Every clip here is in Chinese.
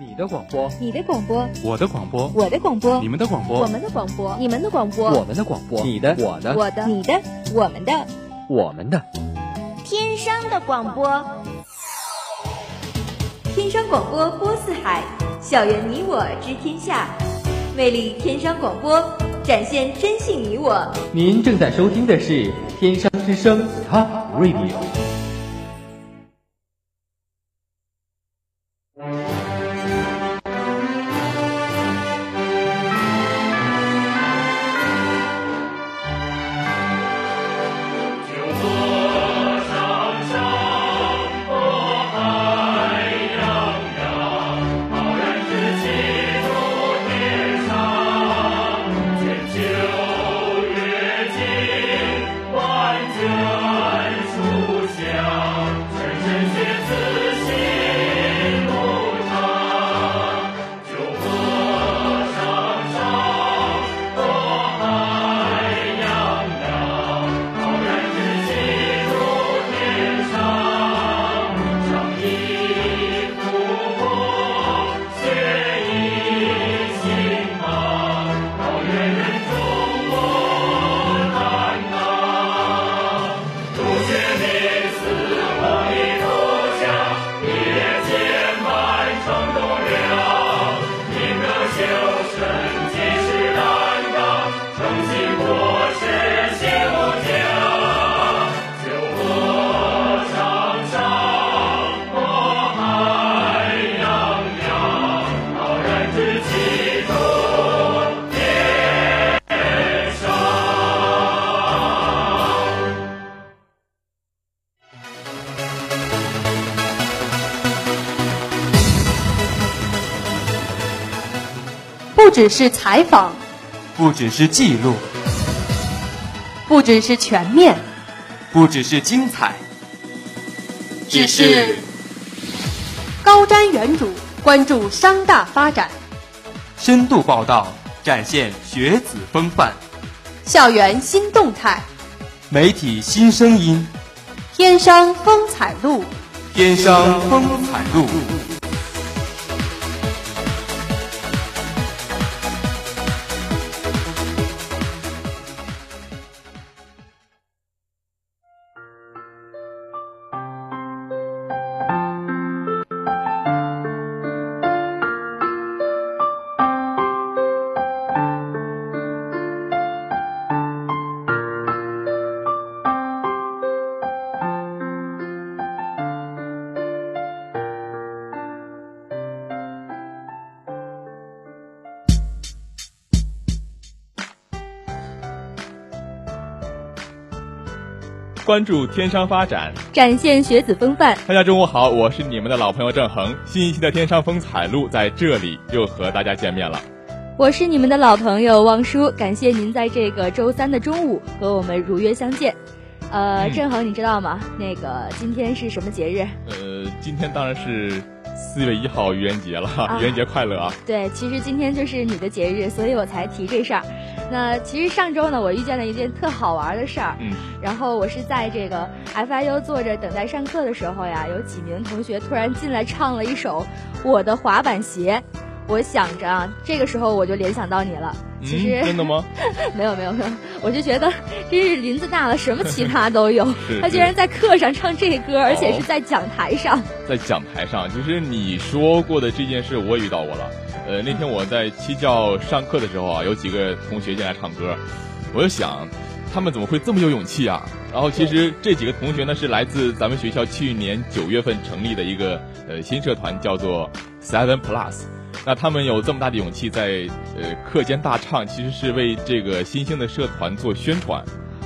你的广播，你的广播，我的广播，我的广播，你们的广播，我们的广播，你们的广播，我们的广播，你的，我的，我的，你的，我们的，我们的，天生的广播，天生广播播四海，校园你我知天下，魅力天生广播，展现真性你我。您正在收听的是天商之声 Top Radio。只是采访，不只是记录，不只是全面，不只是精彩，只是高瞻远瞩，关注商大发展，深度报道，展现学子风范，校园新动态，媒体新声音，天商风采录，天商风采录。关注天商发展，展现学子风范。大家中午好，我是你们的老朋友郑恒。新一期的天商风采录在这里又和大家见面了。我是你们的老朋友汪叔，感谢您在这个周三的中午和我们如约相见。呃，嗯郑恒，你知道吗？那个今天是什么节日？呃，今天当然是四月一号愚人节了，啊愚人节快乐啊！对，其实今天就是你的节日，所以我才提这事儿。那其实上周呢，我遇见了一件特好玩的事儿。嗯，然后我是在这个 FIU 坐着等待上课的时候呀，有几名同学突然进来唱了一首《我的滑板鞋》，我想着啊，这个时候我就联想到你了。其实、嗯、真的吗？没有没有没有，我就觉得真是林子大了，什么 奇葩都有。他居然在课上唱这歌，而且是在讲台上。在讲台上，就是你说过的这件事，我也遇到过了。呃，那天我在七教上课的时候啊，有几个同学进来唱歌，我就想，他们怎么会这么有勇气啊？然后其实这几个同学呢，是来自咱们学校去年九月份成立的一个呃新社团，叫做 Seven Plus。那他们有这么大的勇气在呃课间大唱，其实是为这个新兴的社团做宣传。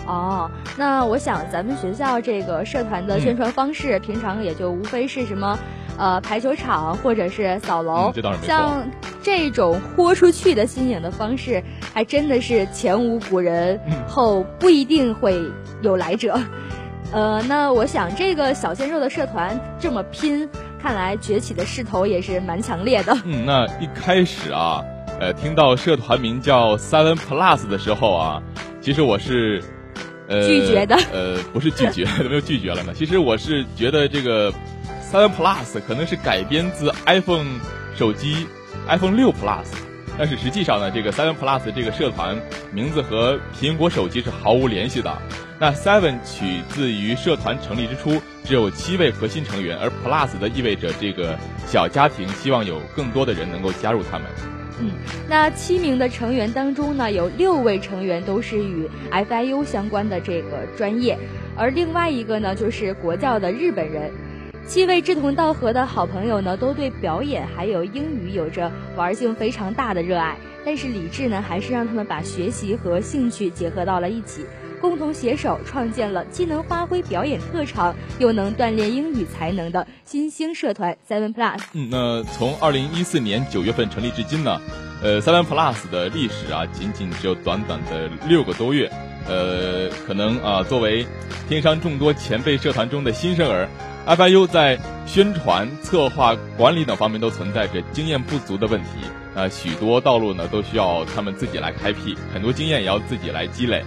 哦，那我想咱们学校这个社团的宣传方式，平常也就无非是什么，呃，排球场或者是扫楼。像这种豁出去的新颖的方式，还真的是前无古人，嗯后不一定会有来者。呃，那我想这个小鲜肉的社团这么拼，看来崛起的势头也是蛮强烈的。嗯，那一开始啊，呃，听到社团名叫 Seven Plus 的时候啊，其实我是，呃，拒绝的 呃，不是拒绝，怎么又拒绝了呢？其实我是觉得这个 Seven Plus 可能是改编自 iPhone 手机 iPhone 六 Plus，但是实际上呢，这个 Seven Plus 这个社团名字和苹果手机是毫无联系的。那 Seven 取自于社团成立之初只有七位核心成员，而 Plus 的意味着这个小家庭希望有更多的人能够加入他们。嗯，那七名的成员当中呢，有六位成员都是与 FIU 相关的这个专业，而另外一个呢就是国教的日本人。七位志同道合的好朋友呢，都对表演还有英语有着玩性非常大的热爱，但是理智呢，还是让他们把学习和兴趣结合到了一起。共同携手创建了既能发挥表演特长，又能锻炼英语才能的新兴社团 Seven Plus。嗯，那从二零一四年九月份成立至今呢，呃，Seven Plus 的历史啊，仅仅只有短短的六个多月。呃，可能啊，作为天商众多前辈社团中的新生儿，FIU 在宣传、策划、管理等方面都存在着经验不足的问题。那，许多道路呢，都需要他们自己来开辟，很多经验也要自己来积累。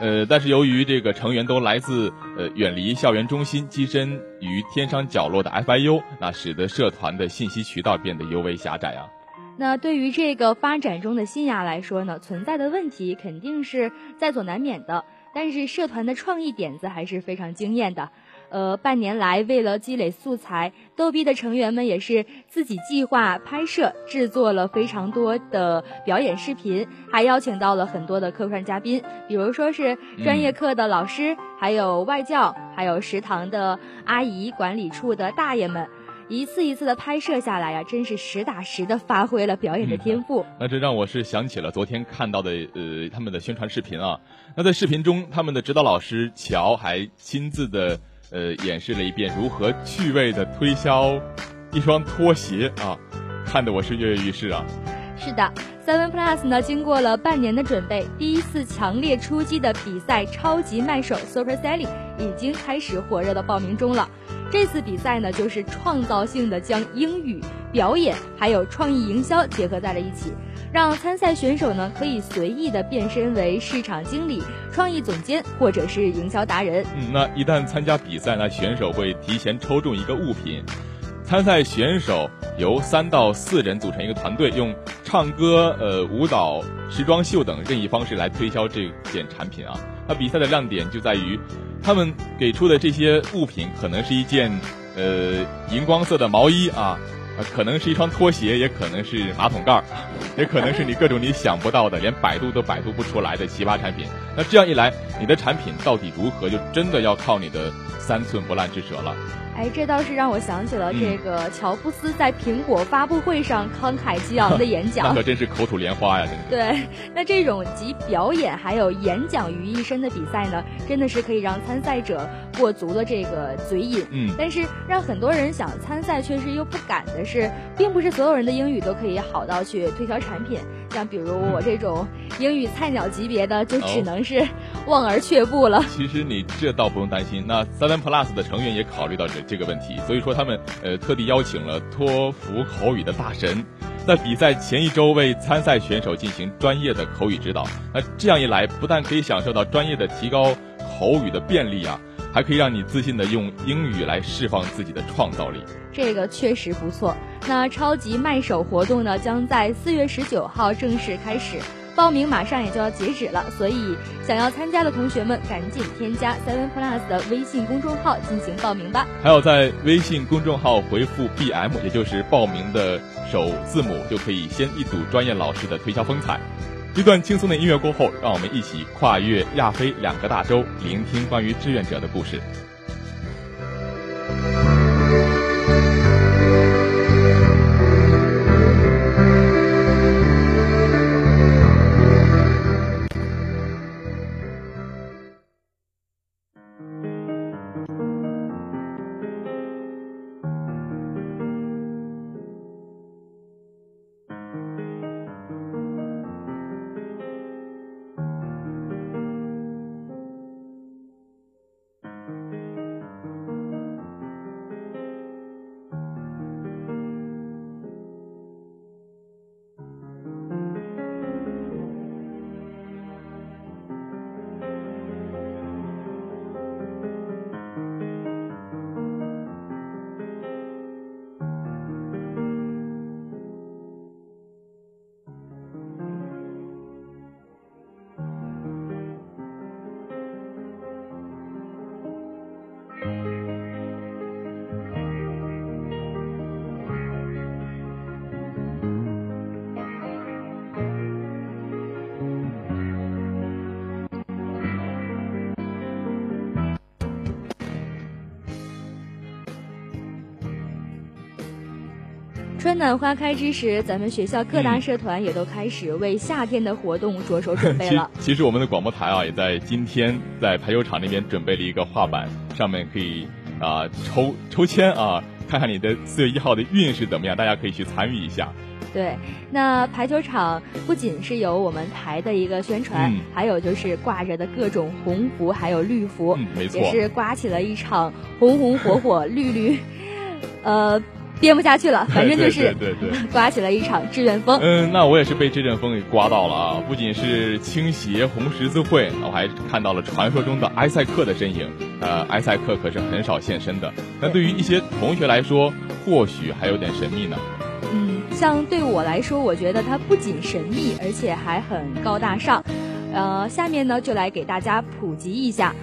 呃，但是由于这个成员都来自呃远离校园中心、跻身于天山角落的 FIU，那使得社团的信息渠道变得尤为狭窄啊。那对于这个发展中的新芽来说呢，存在的问题肯定是在所难免的，但是社团的创意点子还是非常惊艳的。呃，半年来，为了积累素材，逗逼的成员们也是自己计划拍摄、制作了非常多的表演视频，还邀请到了很多的客串嘉宾，比如说是专业课的老师，还有外教，还有食堂的阿姨、管理处的大爷们，一次一次的拍摄下来呀，真是实打实的发挥了表演的天赋。那这让我是想起了昨天看到的呃他们的宣传视频啊，那在视频中，他们的指导老师乔还亲自的。呃，演示了一遍如何趣味的推销一双拖鞋啊，看得我是跃跃欲试啊。是的，Seven Plus 呢，经过了半年的准备，第一次强烈出击的比赛——超级卖手 Super Selling 已经开始火热的报名中了。这次比赛呢，就是创造性的将英语表演还有创意营销结合在了一起。让参赛选手呢可以随意的变身为市场经理、创意总监或者是营销达人。嗯，那一旦参加比赛呢，选手会提前抽中一个物品。参赛选手由三到四人组成一个团队，用唱歌、呃舞蹈、时装秀等任意方式来推销这件产品啊。那比赛的亮点就在于，他们给出的这些物品可能是一件呃荧光色的毛衣啊。可能是一双拖鞋，也可能是马桶盖儿，也可能是你各种你想不到的，连百度都百度不出来的奇葩产品。那这样一来，你的产品到底如何，就真的要靠你的三寸不烂之舌了。哎，这倒是让我想起了这个乔布斯在苹果发布会上慷慨激昂的演讲，那可真是口吐莲花呀！真是。对，那这种集表演还有演讲于一身的比赛呢，真的是可以让参赛者过足了这个嘴瘾。嗯。但是让很多人想参赛却是又不敢的是，并不是所有人的英语都可以好到去推销产品。像比如我这种英语菜鸟级别的，就只能是望而却步了。其实你这倒不用担心，那 Seven Plus 的成员也考虑到这这个问题，所以说他们呃特地邀请了托福口语的大神，在比赛前一周为参赛选手进行专业的口语指导。那这样一来，不但可以享受到专业的提高口语的便利啊。还可以让你自信的用英语来释放自己的创造力，这个确实不错。那超级卖手活动呢，将在四月十九号正式开始，报名马上也就要截止了，所以想要参加的同学们赶紧添加 Seven Plus 的微信公众号进行报名吧。还有在微信公众号回复 BM，也就是报名的首字母，就可以先一睹专业老师的推销风采。一段轻松的音乐过后，让我们一起跨越亚非两个大洲，聆听关于志愿者的故事。春暖花开之时，咱们学校各大社团也都开始为夏天的活动着手准备了。其实我们的广播台啊，也在今天在排球场那边准备了一个画板，上面可以啊抽抽签啊，看看你的四月一号的运势怎么样，大家可以去参与一下。对，那排球场不仅是有我们台的一个宣传，还有就是挂着的各种红福，还有绿符，没错，也是刮起了一场红红火火、绿绿，呃。编不下去了，反正就是对对对，刮起了一场志愿风。嗯，那我也是被这阵风给刮到了啊！不仅是倾斜红十字会，我还看到了传说中的埃塞克的身影。呃，埃塞克可是很少现身的。那对于一些同学来说，或许还有点神秘呢。嗯，像对我来说，我觉得它不仅神秘，而且还很高大上。呃，下面呢，就来给大家普及一下。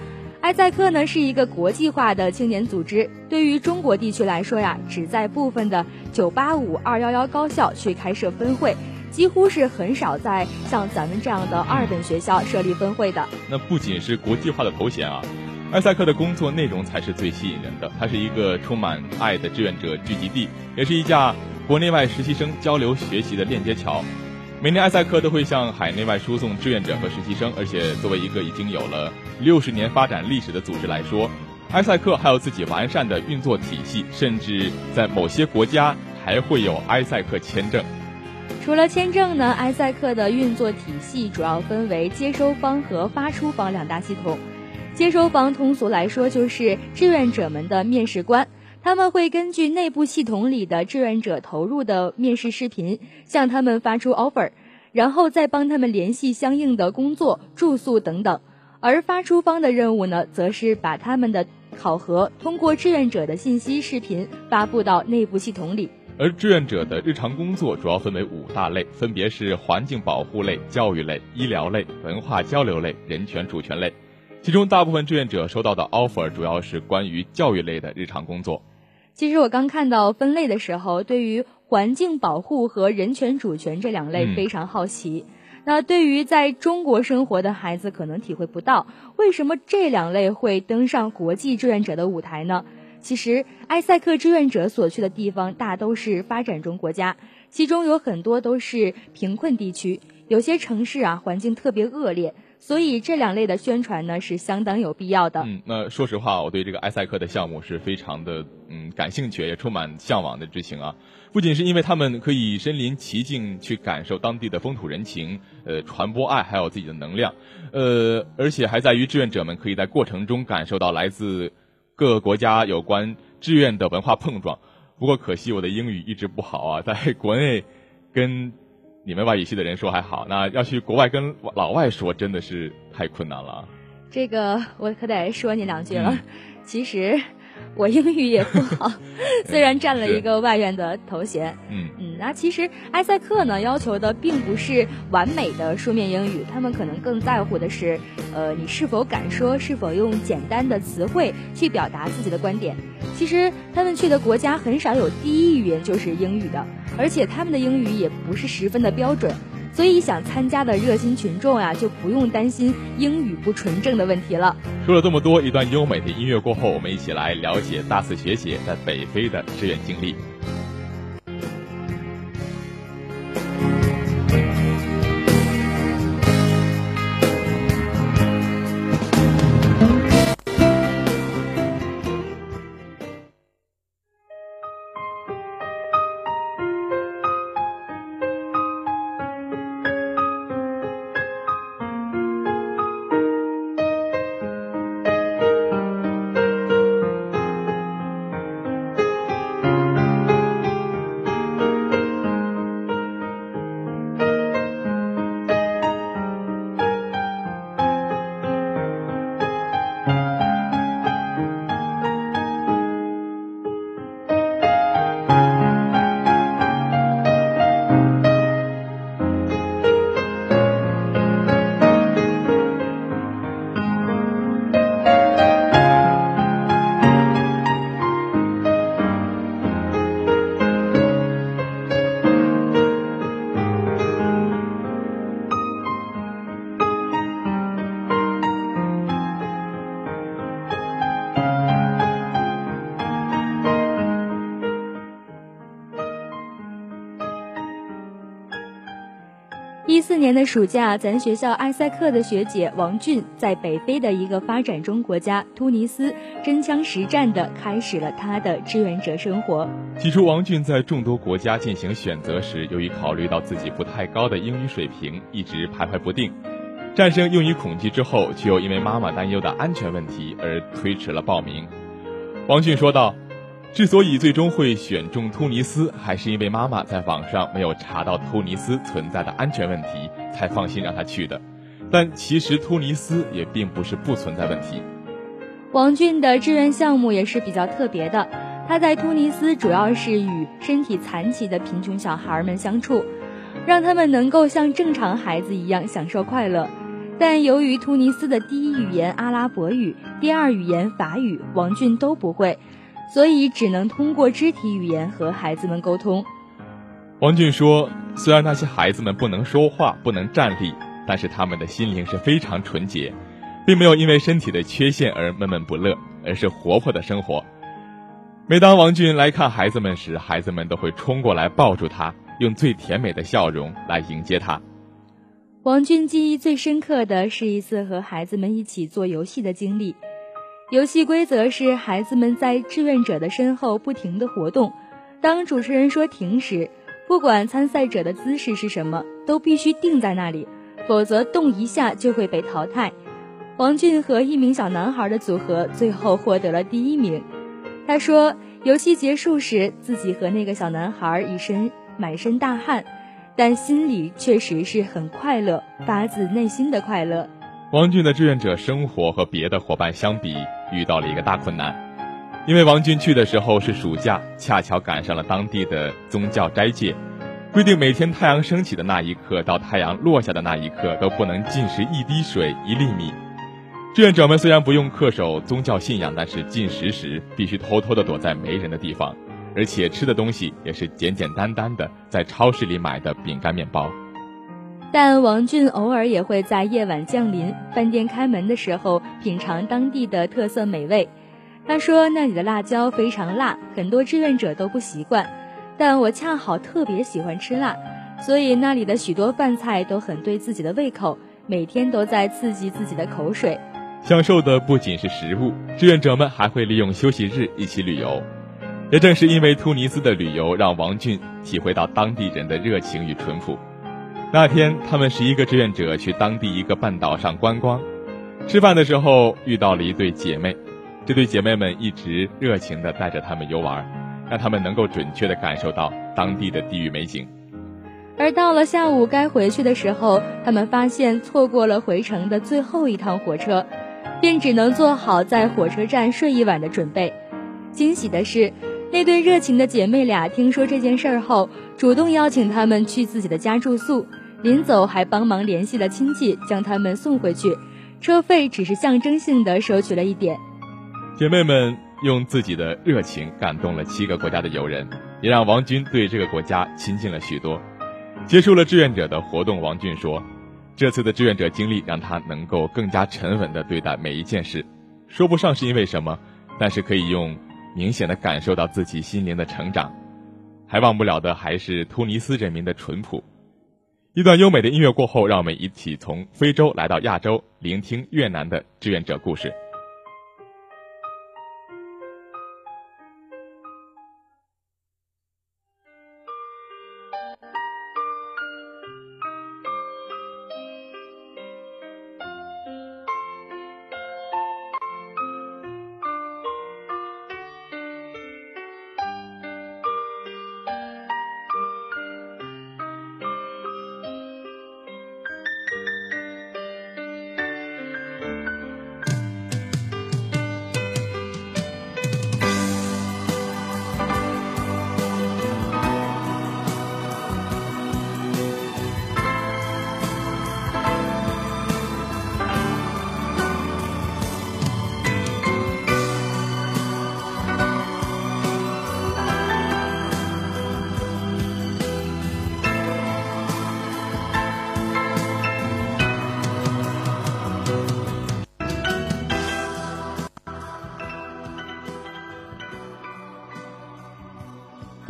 埃塞克呢是一个国际化的青年组织，对于中国地区来说呀，只在部分的985、211高校去开设分会，几乎是很少在像咱们这样的二本学校设立分会的。那不仅是国际化的头衔啊，埃塞克的工作内容才是最吸引人的。它是一个充满爱的志愿者聚集地，也是一架国内外实习生交流学习的链接桥。每年埃塞克都会向海内外输送志愿者和实习生，而且作为一个已经有了六十年发展历史的组织来说，埃塞克还有自己完善的运作体系，甚至在某些国家还会有埃塞克签证。除了签证呢，埃塞克的运作体系主要分为接收方和发出方两大系统。接收方通俗来说就是志愿者们的面试官。他们会根据内部系统里的志愿者投入的面试视频，向他们发出 offer，然后再帮他们联系相应的工作、住宿等等。而发出方的任务呢，则是把他们的考核通过志愿者的信息视频发布到内部系统里。而志愿者的日常工作主要分为五大类，分别是环境保护类、教育类、医疗类、文化交流类、人权主权类。其中大部分志愿者收到的 offer 主要是关于教育类的日常工作。其实我刚看到分类的时候，对于环境保护和人权主权这两类非常好奇。那对于在中国生活的孩子，可能体会不到为什么这两类会登上国际志愿者的舞台呢？其实，埃塞克志愿者所去的地方大都是发展中国家，其中有很多都是贫困地区，有些城市啊环境特别恶劣。所以这两类的宣传呢是相当有必要的。嗯，那说实话，我对这个埃塞克的项目是非常的嗯感兴趣，也充满向往的之情啊。不仅是因为他们可以身临其境去感受当地的风土人情，呃，传播爱，还有自己的能量，呃，而且还在于志愿者们可以在过程中感受到来自各个国家有关志愿的文化碰撞。不过可惜我的英语一直不好啊，在国内跟。你们外语系的人说还好，那要去国外跟老外说，真的是太困难了。这个我可得说你两句了。其实我英语也不好，虽然占了一个外院的头衔。嗯嗯，那其实埃塞克呢要求的并不是完美的书面英语，他们可能更在乎的是，呃，你是否敢说，是否用简单的词汇去表达自己的观点。其实他们去的国家很少有第一语言就是英语的。而且他们的英语也不是十分的标准，所以想参加的热心群众呀，就不用担心英语不纯正的问题了。说了这么多，一段优美的音乐过后，我们一起来了解大四学姐在北非的志愿经历。年的暑假，咱学校埃塞克的学姐王俊在北非的一个发展中国家突尼斯真枪实战地开始了他的志愿者生活。起初，王俊在众多国家进行选择时，由于考虑到自己不太高的英语水平，一直徘徊不定。战胜用于恐惧之后，却又因为妈妈担忧的安全问题而推迟了报名。王俊说道。之所以最终会选中突尼斯，还是因为妈妈在网上没有查到突尼斯存在的安全问题，才放心让他去的。但其实突尼斯也并不是不存在问题。王俊的志愿项目也是比较特别的，他在突尼斯主要是与身体残疾的贫穷小孩们相处，让他们能够像正常孩子一样享受快乐。但由于突尼斯的第一语言阿拉伯语，第二语言法语，王俊都不会。所以只能通过肢体语言和孩子们沟通。王俊说：“虽然那些孩子们不能说话、不能站立，但是他们的心灵是非常纯洁，并没有因为身体的缺陷而闷闷不乐，而是活泼的生活。每当王俊来看孩子们时，孩子们都会冲过来抱住他，用最甜美的笑容来迎接他。”王俊记忆最深刻的是一次和孩子们一起做游戏的经历。游戏规则是孩子们在志愿者的身后不停地活动，当主持人说停时，不管参赛者的姿势是什么，都必须定在那里，否则动一下就会被淘汰。王俊和一名小男孩的组合最后获得了第一名。他说，游戏结束时，自己和那个小男孩一身满身大汗，但心里确实是很快乐，发自内心的快乐。王俊的志愿者生活和别的伙伴相比。遇到了一个大困难，因为王俊去的时候是暑假，恰巧赶上了当地的宗教斋戒，规定每天太阳升起的那一刻到太阳落下的那一刻都不能进食一滴水一粒米。志愿者们虽然不用恪守宗教信仰，但是进食时必须偷偷的躲在没人的地方，而且吃的东西也是简简单单的，在超市里买的饼干面包。但王俊偶尔也会在夜晚降临、饭店开门的时候品尝当地的特色美味。他说那里的辣椒非常辣，很多志愿者都不习惯，但我恰好特别喜欢吃辣，所以那里的许多饭菜都很对自己的胃口，每天都在刺激自己的口水。享受的不仅是食物，志愿者们还会利用休息日一起旅游。也正是因为突尼斯的旅游，让王俊体会到当地人的热情与淳朴。那天，他们十一个志愿者去当地一个半岛上观光，吃饭的时候遇到了一对姐妹。这对姐妹们一直热情地带着他们游玩，让他们能够准确地感受到当地的地域美景。而到了下午该回去的时候，他们发现错过了回程的最后一趟火车，便只能做好在火车站睡一晚的准备。惊喜的是。那对热情的姐妹俩听说这件事儿后，主动邀请他们去自己的家住宿，临走还帮忙联系了亲戚，将他们送回去。车费只是象征性的收取了一点。姐妹们用自己的热情感动了七个国家的友人，也让王军对这个国家亲近了许多。结束了志愿者的活动，王俊说：“这次的志愿者经历让他能够更加沉稳地对待每一件事，说不上是因为什么，但是可以用。”明显的感受到自己心灵的成长，还忘不了的还是突尼斯人民的淳朴。一段优美的音乐过后，让我们一起从非洲来到亚洲，聆听越南的志愿者故事。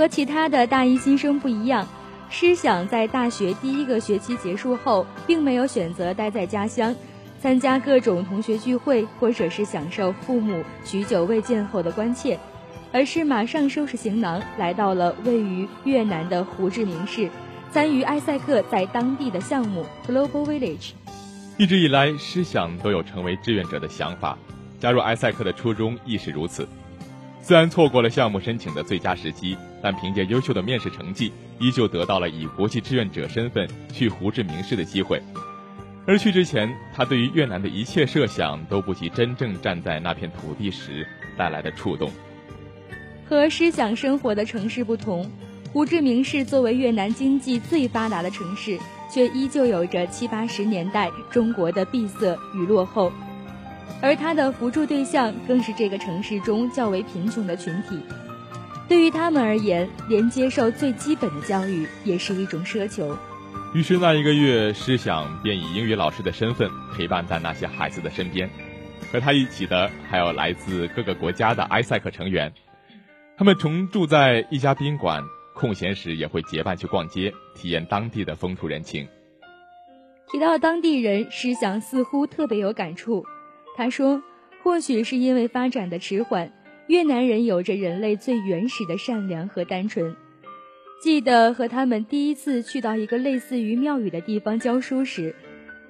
和其他的大一新生不一样，诗想在大学第一个学期结束后，并没有选择待在家乡，参加各种同学聚会，或者是享受父母许久未见后的关切，而是马上收拾行囊，来到了位于越南的胡志明市，参与埃塞克在当地的项目 Global Village。一直以来，诗想都有成为志愿者的想法，加入埃塞克的初衷亦是如此。虽然错过了项目申请的最佳时机，但凭借优秀的面试成绩，依旧得到了以国际志愿者身份去胡志明市的机会。而去之前，他对于越南的一切设想都不及真正站在那片土地时带来的触动。和思想生活的城市不同，胡志明市作为越南经济最发达的城市，却依旧有着七八十年代中国的闭塞与落后。而他的扶助对象更是这个城市中较为贫穷的群体，对于他们而言，连接受最基本的教育也是一种奢求。于是那一个月，诗想便以英语老师的身份陪伴在那些孩子的身边，和他一起的还有来自各个国家的埃塞克成员，他们同住在一家宾馆，空闲时也会结伴去逛街，体验当地的风土人情。提到当地人，诗想似乎特别有感触。他说：“或许是因为发展的迟缓，越南人有着人类最原始的善良和单纯。记得和他们第一次去到一个类似于庙宇的地方教书时，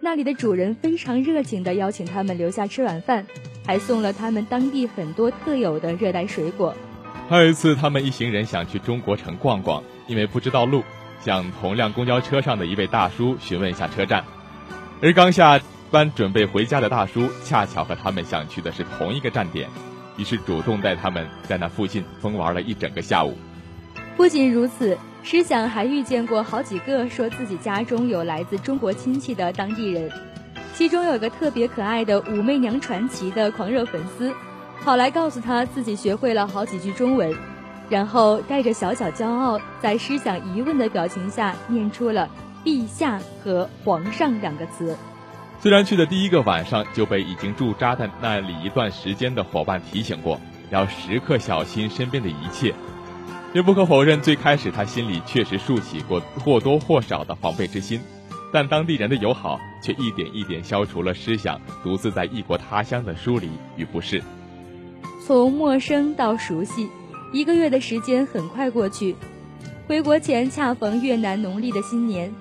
那里的主人非常热情地邀请他们留下吃晚饭，还送了他们当地很多特有的热带水果。还有一次，他们一行人想去中国城逛逛，因为不知道路，向同辆公交车上的一位大叔询问一下车站，而刚下。”班准备回家的大叔恰巧和他们想去的是同一个站点，于是主动带他们在那附近疯玩了一整个下午。不仅如此，诗想还遇见过好几个说自己家中有来自中国亲戚的当地人，其中有个特别可爱的武媚娘传奇的狂热粉丝，跑来告诉他自己学会了好几句中文，然后带着小小骄傲，在诗想疑问的表情下念出了“陛下”和“皇上”两个词。虽然去的第一个晚上就被已经驻扎在那里一段时间的伙伴提醒过，要时刻小心身边的一切，也不可否认，最开始他心里确实竖起过或多或少的防备之心，但当地人的友好却一点一点消除了思想独自在异国他乡的疏离与不适。从陌生到熟悉，一个月的时间很快过去，回国前恰逢越南农历的新年。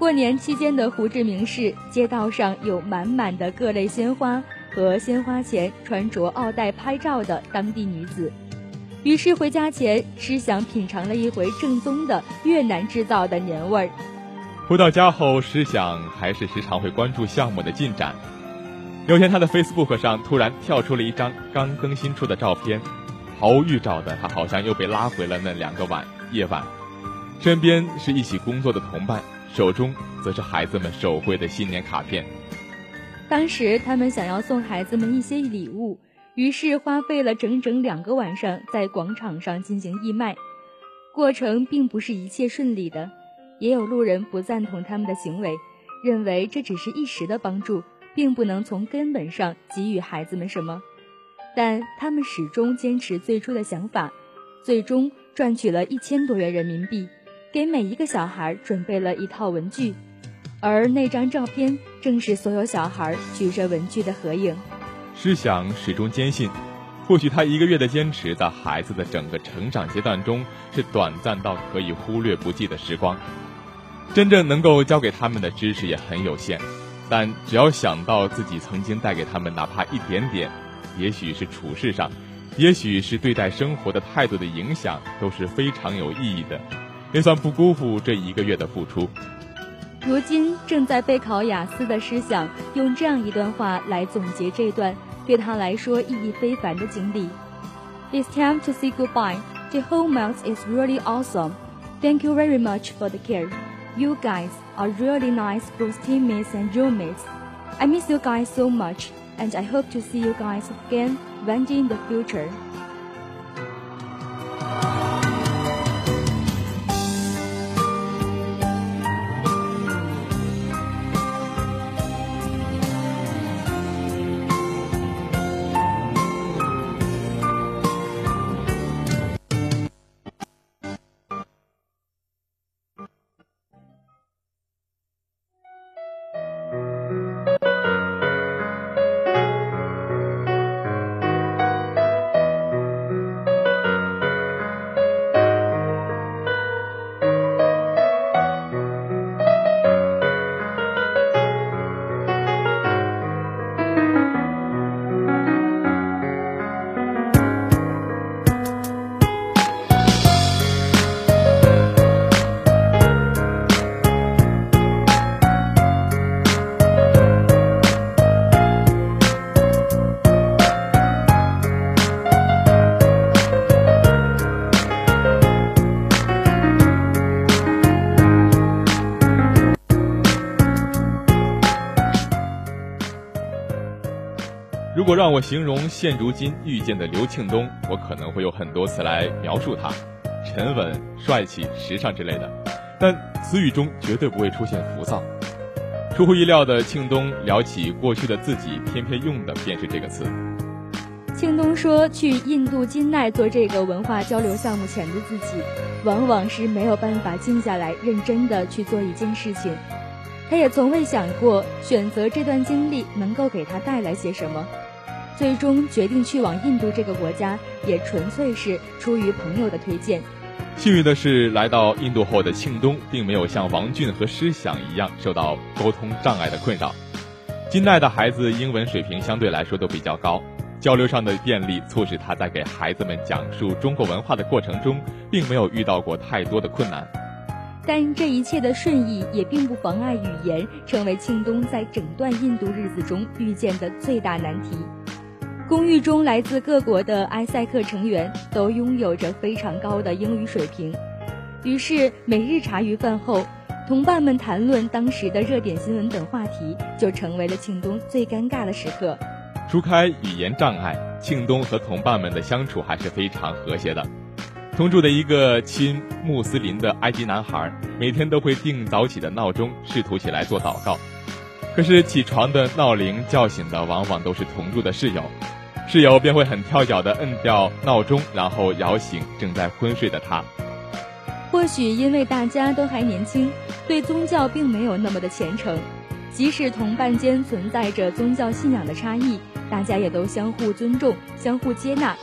过年期间的胡志明市街道上有满满的各类鲜花和鲜花前穿着奥黛拍照的当地女子，于是回家前，诗想品尝了一回正宗的越南制造的年味儿。回到家后，诗想还是时常会关注项目的进展。有天，他的 Facebook 上突然跳出了一张刚更新出的照片，毫无预兆的，他好像又被拉回了那两个晚夜晚，身边是一起工作的同伴。手中则是孩子们手绘的新年卡片。当时他们想要送孩子们一些礼物，于是花费了整整两个晚上在广场上进行义卖。过程并不是一切顺利的，也有路人不赞同他们的行为，认为这只是一时的帮助，并不能从根本上给予孩子们什么。但他们始终坚持最初的想法，最终赚取了一千多元人民币。给每一个小孩准备了一套文具，而那张照片正是所有小孩举着文具的合影。诗想始终坚信，或许他一个月的坚持，在孩子的整个成长阶段中是短暂到可以忽略不计的时光。真正能够教给他们的知识也很有限，但只要想到自己曾经带给他们哪怕一点点，也许是处事上，也许是对待生活的态度的影响，都是非常有意义的。也算不辜负这一个月的付出。如今正在备考雅思的诗想，用这样一段话来总结这段对他来说意义非凡的经历：It's time to say goodbye. The whole month is really awesome. Thank you very much for the care. You guys are really nice, both teammates and roommates. I miss you guys so much, and I hope to see you guys again one day in the future. 如果让我形容现如今遇见的刘庆东，我可能会有很多词来描述他：沉稳、帅气、时尚之类的。但词语中绝对不会出现浮躁。出乎意料的，庆东聊起过去的自己，偏偏用的便是这个词。庆东说：“去印度金奈做这个文化交流项目前的自己，往往是没有办法静下来认真的去做一件事情。他也从未想过选择这段经历能够给他带来些什么。最终决定去往印度这个国家，也纯粹是出于朋友的推荐。幸运的是，来到印度后的庆东，并没有像王俊和诗想一样受到沟通障碍的困扰。金奈的孩子英文水平相对来说都比较高。”交流上的便利促使他在给孩子们讲述中国文化的过程中，并没有遇到过太多的困难。但这一切的顺意也并不妨碍语言成为庆东在整段印度日子中遇见的最大难题。公寓中来自各国的埃塞克成员都拥有着非常高的英语水平，于是每日茶余饭后，同伴们谈论当时的热点新闻等话题，就成为了庆东最尴尬的时刻。除开语言障碍，庆东和同伴们的相处还是非常和谐的。同住的一个亲穆斯林的埃及男孩，每天都会定早起的闹钟，试图起来做祷告。可是起床的闹铃叫醒的往往都是同住的室友，室友便会很跳脚的摁掉闹钟，然后摇醒正在昏睡的他。或许因为大家都还年轻，对宗教并没有那么的虔诚，即使同伴间存在着宗教信仰的差异。大家也都相互尊重、相互接纳，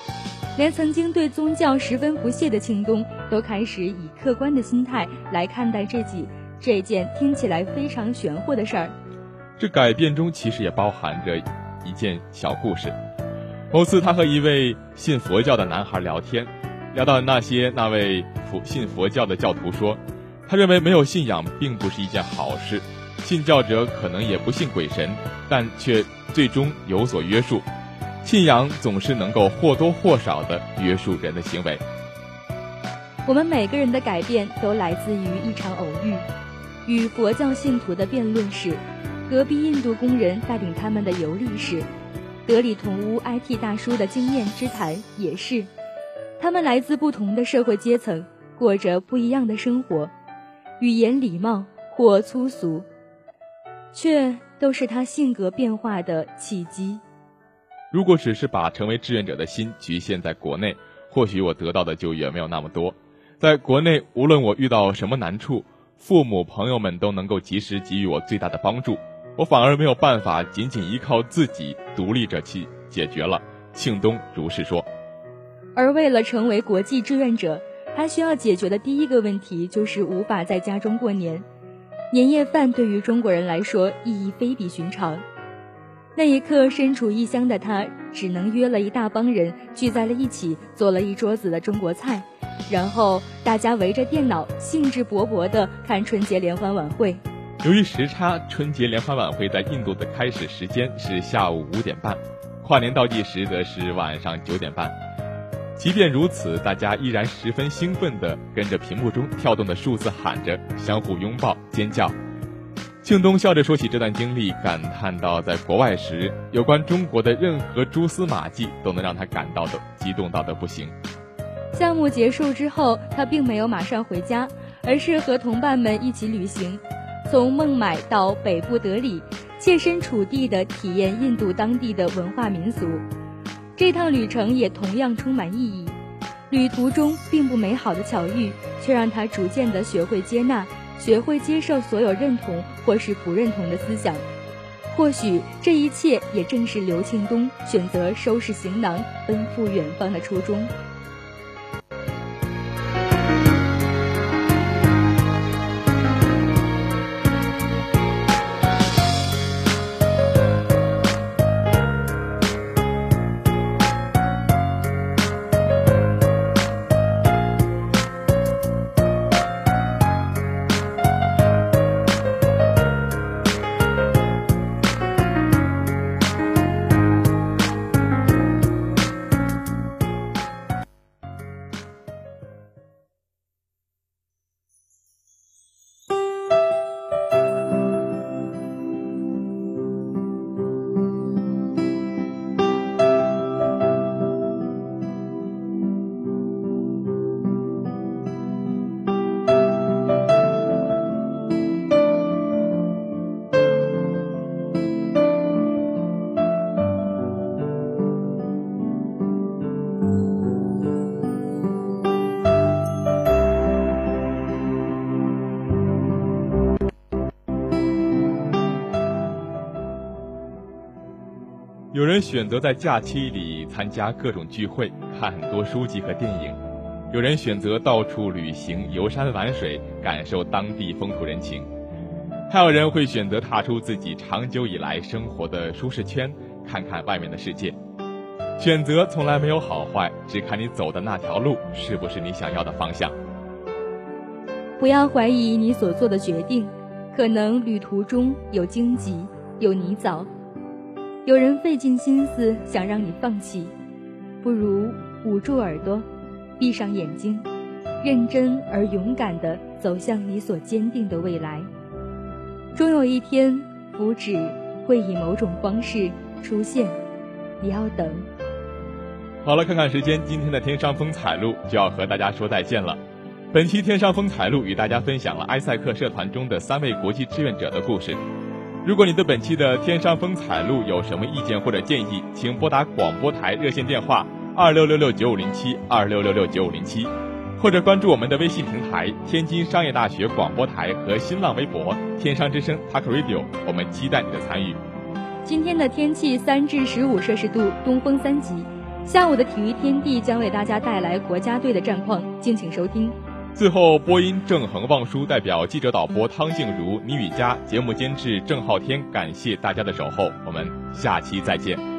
连曾经对宗教十分不屑的庆东，都开始以客观的心态来看待这几这件听起来非常玄乎的事儿。这改变中其实也包含着一件小故事。某次，他和一位信佛教的男孩聊天，聊到那些，那位佛信佛教的教徒说，他认为没有信仰并不是一件好事，信教者可能也不信鬼神，但却。最终有所约束，信仰总是能够或多或少的约束人的行为。我们每个人的改变都来自于一场偶遇，与佛教信徒的辩论是，隔壁印度工人带领他们的游历是，德里同屋 IT 大叔的经验之谈也是。他们来自不同的社会阶层，过着不一样的生活，语言礼貌或粗俗，却。都是他性格变化的契机。如果只是把成为志愿者的心局限在国内，或许我得到的就远没有那么多。在国内，无论我遇到什么难处，父母朋友们都能够及时给予我最大的帮助，我反而没有办法仅仅依靠自己独立着去解决了。庆东如是说。而为了成为国际志愿者，他需要解决的第一个问题就是无法在家中过年。年夜饭对于中国人来说意义非比寻常。那一刻，身处异乡的他只能约了一大帮人聚在了一起，做了一桌子的中国菜，然后大家围着电脑，兴致勃勃地看春节联欢晚会。由于时差，春节联欢晚会在印度的开始时间是下午五点半，跨年倒计时则是晚上九点半。即便如此，大家依然十分兴奋地跟着屏幕中跳动的数字喊着，相互拥抱、尖叫。庆东笑着说起这段经历，感叹到，在国外时，有关中国的任何蛛丝马迹都能让他感到的激动到的不行。项目结束之后，他并没有马上回家，而是和同伴们一起旅行，从孟买到北部德里，切身处地地体验印度当地的文化民俗。这趟旅程也同样充满意义。旅途中并不美好的巧遇，却让他逐渐地学会接纳，学会接受所有认同或是不认同的思想。或许这一切也正是刘庆东选择收拾行囊奔赴远方的初衷。有人选择在假期里参加各种聚会，看很多书籍和电影；有人选择到处旅行、游山玩水，感受当地风土人情；还有人会选择踏出自己长久以来生活的舒适圈，看看外面的世界。选择从来没有好坏，只看你走的那条路是不是你想要的方向。不要怀疑你所做的决定，可能旅途中有荆棘，有泥沼。有人费尽心思想让你放弃，不如捂住耳朵，闭上眼睛，认真而勇敢地走向你所坚定的未来。终有一天，福祉会以某种方式出现，你要等。好了，看看时间，今天的天上风采录就要和大家说再见了。本期天上风采录与大家分享了埃塞克社团中的三位国际志愿者的故事。如果你对本期的天山风采录有什么意见或者建议，请拨打广播台热线电话二六六六九五零七二六六六九五零七，或者关注我们的微信平台天津商业大学广播台和新浪微博天商之声 Talk Radio，我们期待你的参与。今天的天气三至十五摄氏度，东风三级。下午的体育天地将为大家带来国家队的战况，敬请收听。最后，播音郑恒、望舒代表记者导播汤静茹、倪雨佳，节目监制郑浩天，感谢大家的守候，我们下期再见。